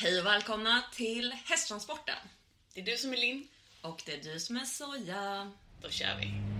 Hej och välkomna till Hästtransporten. Det är du som är Linn. Och det är du som är Soja. Då kör vi.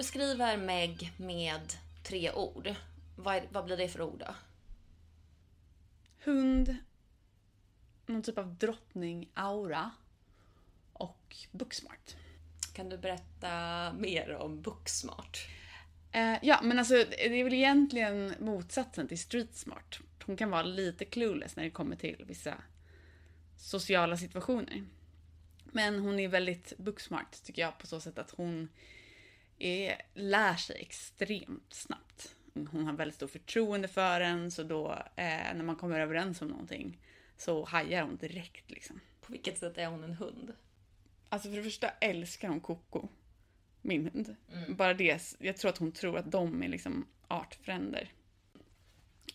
Beskriver Meg med tre ord, vad, är, vad blir det för ord då? Hund, någon typ av drottning-aura och booksmart. Kan du berätta mer om Booksmart? Eh, ja, men alltså det är väl egentligen motsatsen till street smart. Hon kan vara lite clueless när det kommer till vissa sociala situationer. Men hon är väldigt booksmart tycker jag på så sätt att hon är, lär sig extremt snabbt. Hon har väldigt stort förtroende för en så då eh, när man kommer överens om någonting så hajar hon direkt liksom. På vilket sätt är hon en hund? Alltså för det första älskar hon Coco. Min hund. Bara det, jag tror att hon tror att de är liksom artfränder.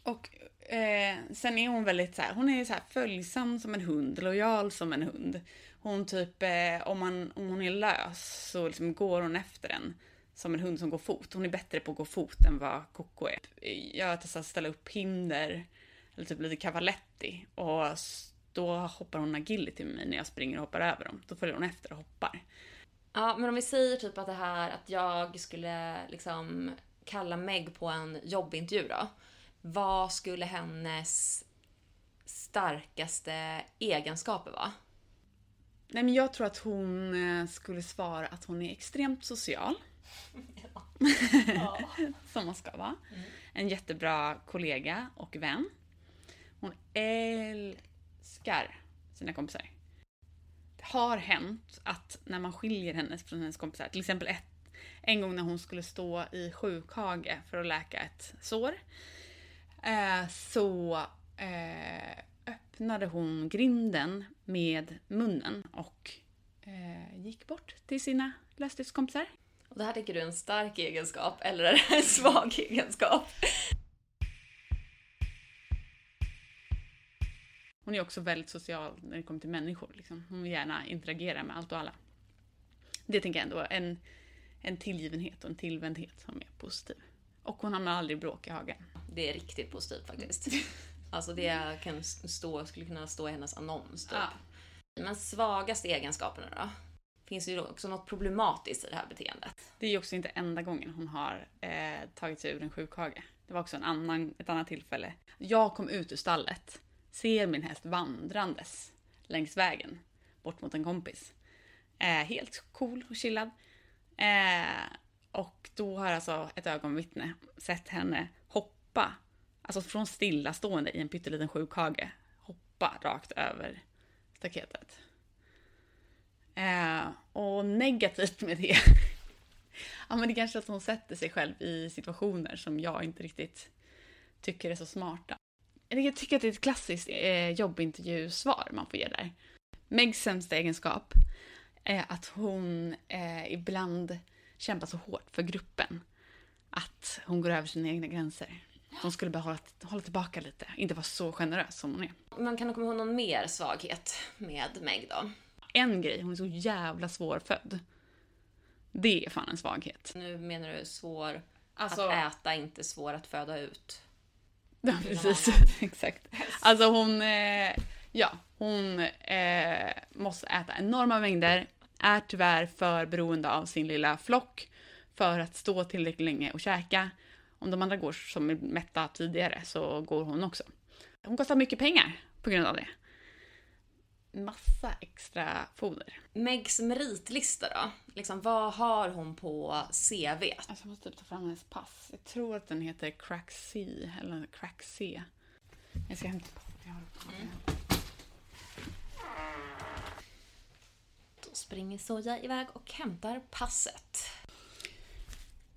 Och eh, sen är hon väldigt så här, hon är så här följsam som en hund, lojal som en hund. Hon typ, eh, om, man, om hon är lös så liksom går hon efter en som en hund som går fot. Hon är bättre på att gå fot än vad Coco är. Jag har testat att ställa upp hinder, eller typ lite cavaletti. Och då hoppar hon agility med mig när jag springer och hoppar över dem. Då följer hon efter och hoppar. Ja, men om vi säger typ att det här att jag skulle liksom kalla Meg på en jobbintervju då. Vad skulle hennes starkaste egenskaper vara? Nej men jag tror att hon eh, skulle svara att hon är extremt social. Som man ska vara. En jättebra kollega och vän. Hon älskar sina kompisar. Det har hänt att när man skiljer henne från hennes kompisar, till exempel ett, en gång när hon skulle stå i sjukhage för att läka ett sår. Eh, så eh, öppnade hon grinden med munnen och eh, gick bort till sina lösdriftskompisar. Och det här tycker du är en stark egenskap eller är det en svag egenskap? Hon är också väldigt social när det kommer till människor. Liksom. Hon vill gärna interagera med allt och alla. Det tänker jag ändå är en, en tillgivenhet och en tillvändhet som är positiv. Och hon hamnar aldrig i bråk i hagen. Det är riktigt positivt faktiskt. Alltså det kan stå, skulle kunna stå i hennes annons typ. Ja. Men svagaste egenskaperna då? Finns det ju också något problematiskt i det här beteendet? Det är ju också inte enda gången hon har eh, tagit sig ur en sjukhage. Det var också en annan, ett annat tillfälle. Jag kom ut ur stallet, ser min häst vandrandes längs vägen bort mot en kompis. Eh, helt cool och chillad. Eh, och då har alltså ett ögonvittne sett henne hoppa, alltså från stillastående i en pytteliten sjukhage, hoppa rakt över staketet. Eh, och negativt med det Ja men det kanske är att hon sätter sig själv i situationer som jag inte riktigt tycker är så smarta. Jag tycker att det är ett klassiskt eh, jobbintervjusvar man får ge där. Megs sämsta egenskap är att hon eh, ibland kämpar så hårt för gruppen att hon går över sina egna gränser. Hon skulle bara hålla, hålla tillbaka lite, inte vara så generös som hon är. Man kan komma ihåg någon mer svaghet med Meg då? En grej, hon är så jävla svårfödd. Det är fan en svaghet. Nu menar du svår Alltså- att äta, inte svår att föda ut. Ja, precis. Exakt. Alltså hon, eh, ja, hon eh, måste äta enorma mängder, är tyvärr för beroende av sin lilla flock för att stå tillräckligt länge och käka. Om de andra går som är mätta tidigare så går hon också. Hon kostar mycket pengar på grund av det. Massa extra foder. Megs meritlista då? Liksom, vad har hon på CV? Alltså jag måste typ ta fram hennes pass. Jag tror att den heter Crack C, eller Crack C. Jag ska hämta passet. Jag har på mig. Då springer Soja iväg och hämtar passet.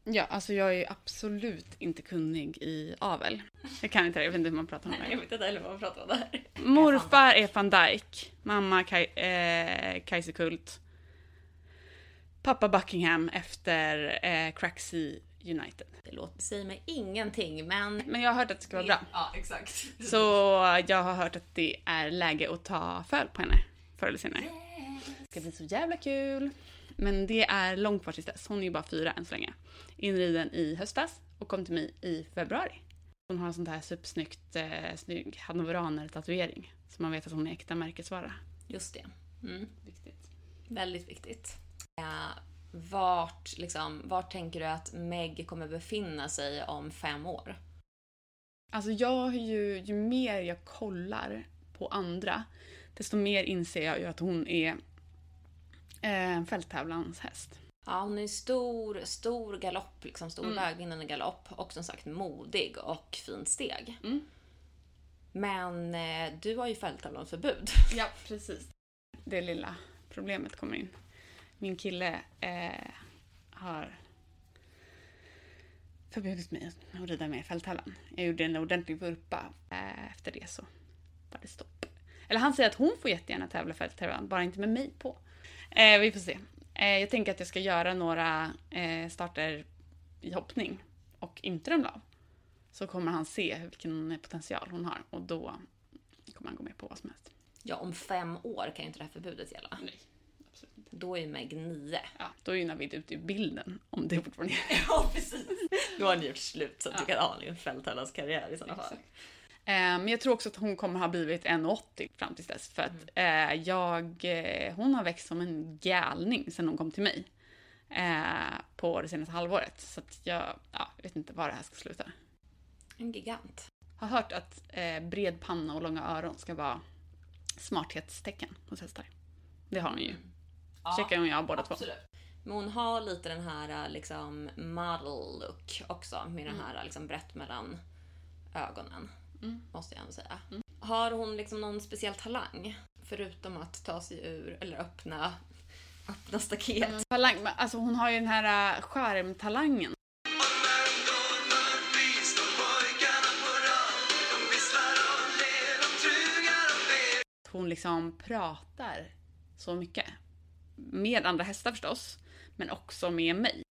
Ja, alltså jag är absolut inte kunnig i avel. Jag kan inte det, jag vet inte hur man pratar om Jag det. vet inte heller vad man pratar om där. Morfar är van Dijk, mamma Kaj, eh, Kaiserkult. Pappa Buckingham efter eh, Cracksea United. Det låter, säger mig ingenting, men... Men jag har hört att det ska vara bra. Ja, exakt. Så jag har hört att det är läge att ta föl på henne förr eller senare. Det ska bli så jävla kul. Men det är långt kvar tills dess. Hon är ju bara fyra än så länge. Inriden i höstas och kom till mig i februari. Hon har en sån där supersnyggt, eh, snygg hannoveraner-tatuering. Så man vet att hon är äkta märkesvara. Just det. Mm. Viktigt. Väldigt viktigt. Eh, vart, liksom, vart tänker du att Meg kommer befinna sig om fem år? Alltså jag ju, ju mer jag kollar på andra, desto mer inser jag ju att hon är eh, en fälttävlanshäst. Ja, hon är stor, stor galopp, liksom stor Mm. vägvinnande galopp och som sagt modig och fint steg. Mm. Men eh, du har ju fälttävlansförbud. Ja, precis. Det lilla problemet kommer in. Min kille eh, har förbjudit mig att rida med i fälttävlan. Jag gjorde en ordentlig vurpa. Eh, efter det så var det stopp. Eller han säger att hon får jättegärna tävla i fälttävlan, bara inte med mig på. Eh, vi får se. Eh, jag tänker att jag ska göra några eh, starter i hoppning och inte ramla av. Så kommer han se vilken potential hon har och då kommer han gå med på vad som helst. Ja, om fem år kan ju inte det här förbudet gälla. Nej, absolut inte. Då är Meg nio. Ja, då är ju Navid ute i bilden om det fortfarande är. Ja, precis. Då har ni gjort slut så att Ja. du kan ha en fälttävlanskarriär i sådana fall. Exakt. Eh, Men jag tror också att hon kommer ha blivit 1,80 fram tills dess. För att eh, jag, eh, hon har växt som en galning sen hon kom till mig. På det senaste halvåret. Så att jag, ja, vet inte var det här ska sluta. En gigant. Har hört att bred panna och långa öron ska vara smarthetstecken hos hästar. Det har hon ju. Checkar hon jag båda två. Absolut. Men hon har lite den här liksom model look också med den här liksom brett mellan ögonen. Mm. Måste jag ändå säga. Har hon liksom någon speciell talang? Förutom att ta sig ur, eller öppna, öppna staket. Talang, men alltså hon har ju den här äh, skärmtalangen. Hon liksom pratar så mycket. Med andra hästar förstås, men också med mig.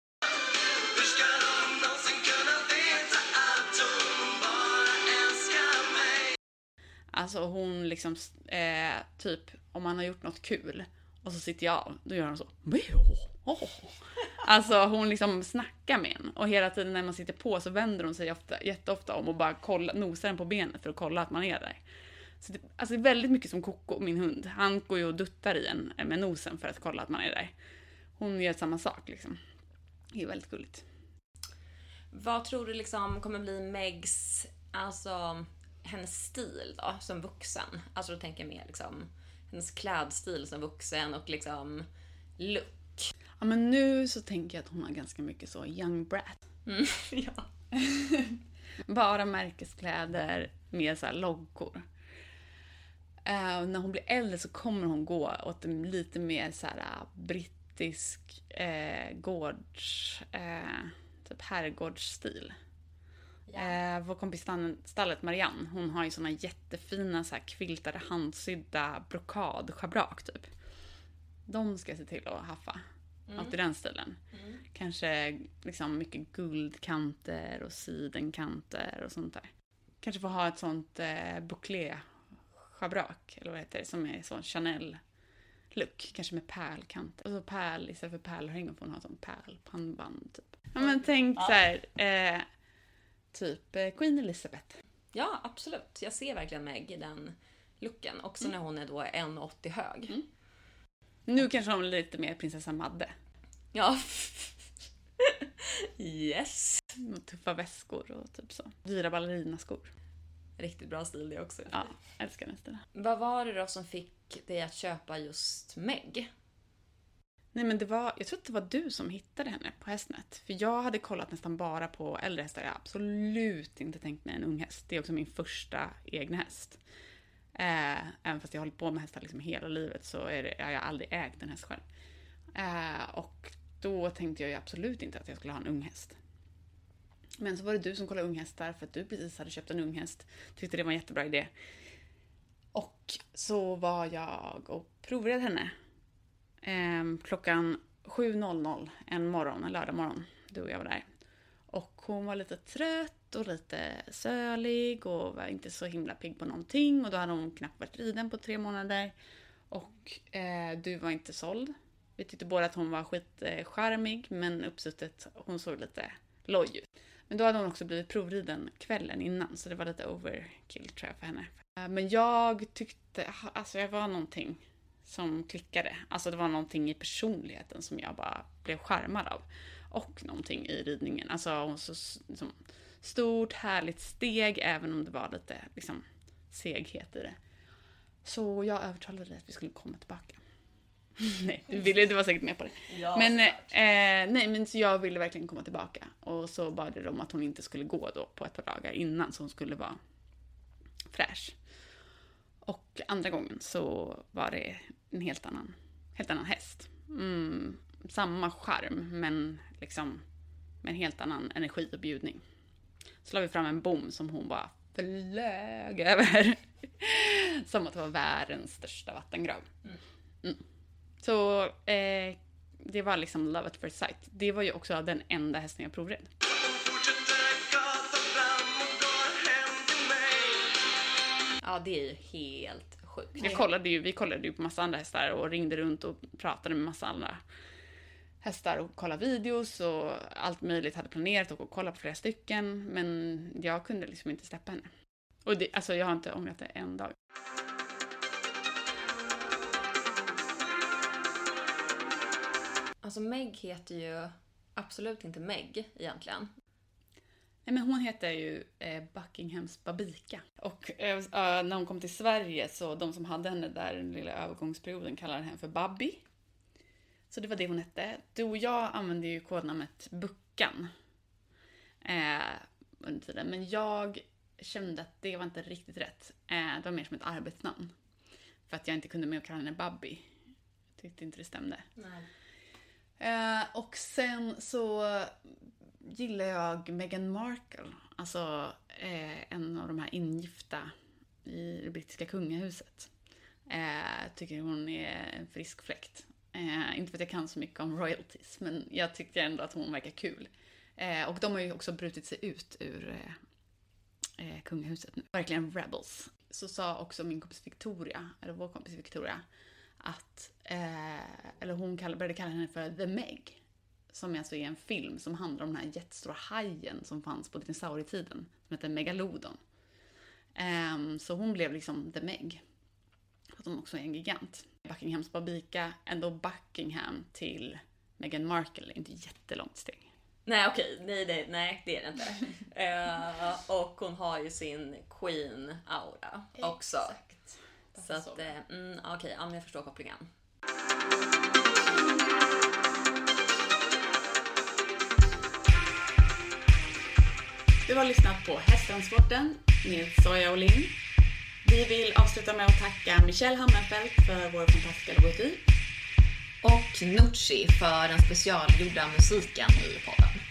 Alltså hon liksom, eh, typ om man har gjort något kul och så sitter jag av, då gör hon så. Alltså hon liksom snackar med en och hela tiden när man sitter på så vänder hon sig ofta, jätteofta om och bara kolla, nosar den på benet för att kolla att man är där. Så det, alltså det är väldigt mycket som Coco, min hund. Han går ju och duttar i en med nosen för att kolla att man är där. Hon gör samma sak liksom. Det är väldigt gulligt. Vad tror du liksom kommer bli Megs, alltså hennes stil då som vuxen? Alltså då tänker jag mer liksom hennes klädstil som vuxen och liksom look. Ja men nu så tänker jag att hon har ganska mycket så young brat. Mm, ja. Bara märkeskläder med så här loggor. Eh, när hon blir äldre så kommer hon gå åt en lite mer så här uh, brittisk eh, gårds... Eh, typ herrgårdsstil. Eh, vår kompis stallet Marianne, hon har ju såna jättefina så här kviltade handsydda brokadschabrak typ. De ska jag se till att haffa. Något i den stilen. Kanske liksom mycket guldkanter och sidenkanter och sånt där. Kanske få ha ett sånt eh, bouclé-schabrak, eller vad heter det, som är sån Chanel-look. Kanske med pärlkanter. Och så pärl, istället för pärlhängen får hon ha sån pärlpannband typ. Ja men tänk så här, eh, typ eh, Queen Elizabeth. ja, absolut. Jag ser verkligen Meg i den looken. Också när hon är då 1,80 hög. Nu kanske hon är lite mer prinsessa Madde. Ja. yes. Och tuffa väskor och typ så. Dyra ballerinaskor. Riktigt bra stil det också. Ja, älskar den stilen. Vad var det då som fick dig att köpa just Meg? Nej men det var, jag tror att det var du som hittade henne på Hästnet. För jag hade kollat nästan bara på äldre hästar. Jag har absolut inte tänkt mig en ung häst. Det är också min första egna häst. Eh, även fast jag har hållit på med hästar liksom hela livet så är det, jag har aldrig ägt en häst själv. Eh, och då tänkte jag ju absolut inte att jag skulle ha en ung häst. Men så var det du som kollade unghästar för att du precis hade köpt en ung häst. Tyckte det var en jättebra idé. Och så var jag och provred henne eh, klockan 7.00 en morgon, en lördag morgon. Du och jag var där. Och hon var lite trött och lite sölig och var inte så himla pigg på någonting. Och då hade hon knappt varit riden på tre månader. Och eh, du var inte såld. Vi tyckte båda att hon var skitcharmig men uppsuttet, hon såg lite loj ut. Men då hade hon också blivit provriden kvällen innan så det var lite overkill tror jag för henne. Eh, men jag tyckte, alltså jag var någonting som klickade. Alltså det var någonting i personligheten som jag bara blev charmad av. Och någonting i ridningen. Alltså hon så liksom, stort, härligt steg även om det var lite liksom, seghet i det. Så jag övertalade dig att vi skulle komma tillbaka. nej, du, ville, du var säkert med på det. Ja, men, eh, nej, men så jag ville verkligen komma tillbaka. Och så bad jag om att hon inte skulle gå då på ett par dagar innan så hon skulle vara fräsch. Och andra gången så var det en helt annan, helt annan häst. Mm, samma charm men liksom med en helt annan energi och bjudning. Så la vi fram en bom som hon bara flög över. som att det var världens största vattengrav. Mm. mm. Så eh, det var liksom love at first sight. Det var ju också den enda hästen jag provred. Ja, det är ju helt sjukt. Jag kollade ju, vi kollade ju på massa andra hästar och ringde runt och pratade med massa andra hästar och kollade videos och allt möjligt hade planerat och kolla på flera stycken. Men jag kunde liksom inte släppa henne. Och det, alltså jag har inte ångrat det en dag. Alltså Meg heter ju absolut inte Meg egentligen. Nej, men hon heter ju eh, Buckinghams Babika. Och eh, när hon kom till Sverige så de som hade henne där den lilla övergångsperioden kallade henne för Babby. Så det var det hon hette. Du och jag använde ju kodnamnet Buckan eh, under tiden. Men jag kände att det var inte riktigt rätt. Eh, det var mer som ett arbetsnamn. För att jag inte kunde med att kalla henne Babby. Jag tyckte inte det stämde. Eh, och sen så gillar jag Meghan Markle. Alltså eh, en av de här ingifta i det brittiska kungahuset. Eh, tycker hon är en frisk fläkt. Eh, inte för att jag kan så mycket om royalties, men jag tyckte ändå att hon verkar kul. Eh, och de har ju också brutit sig ut ur eh, eh kungahuset nu. Verkligen rebels. Så sa också min kompis Victoria, eller vår kompis Victoria, att, eh, eller hon kall, började kalla henne för The Meg. Som alltså är en film som handlar om den här jättestora hajen som fanns på dinosaurietiden. Som heter Megalodon. Um, så hon blev liksom The Meg. För att hon också är en gigant. Buckinghams Babika, ändå Buckingham till Meghan Markle är inte jättelångt steg. Nej okej, nej, nej, nej det är det inte. uh, och hon har ju sin Queen-aura också. Exakt. Så att, uh, mm, okej, okay, ja, jag förstår kopplingen. Du har lyssnat på Hästtransporten med Soja och Linn. Vi vill avsluta med att tacka Michelle Hammenfeldt för vår fantastiska logotyp. Och Nucci för den specialgjorda musiken i podden.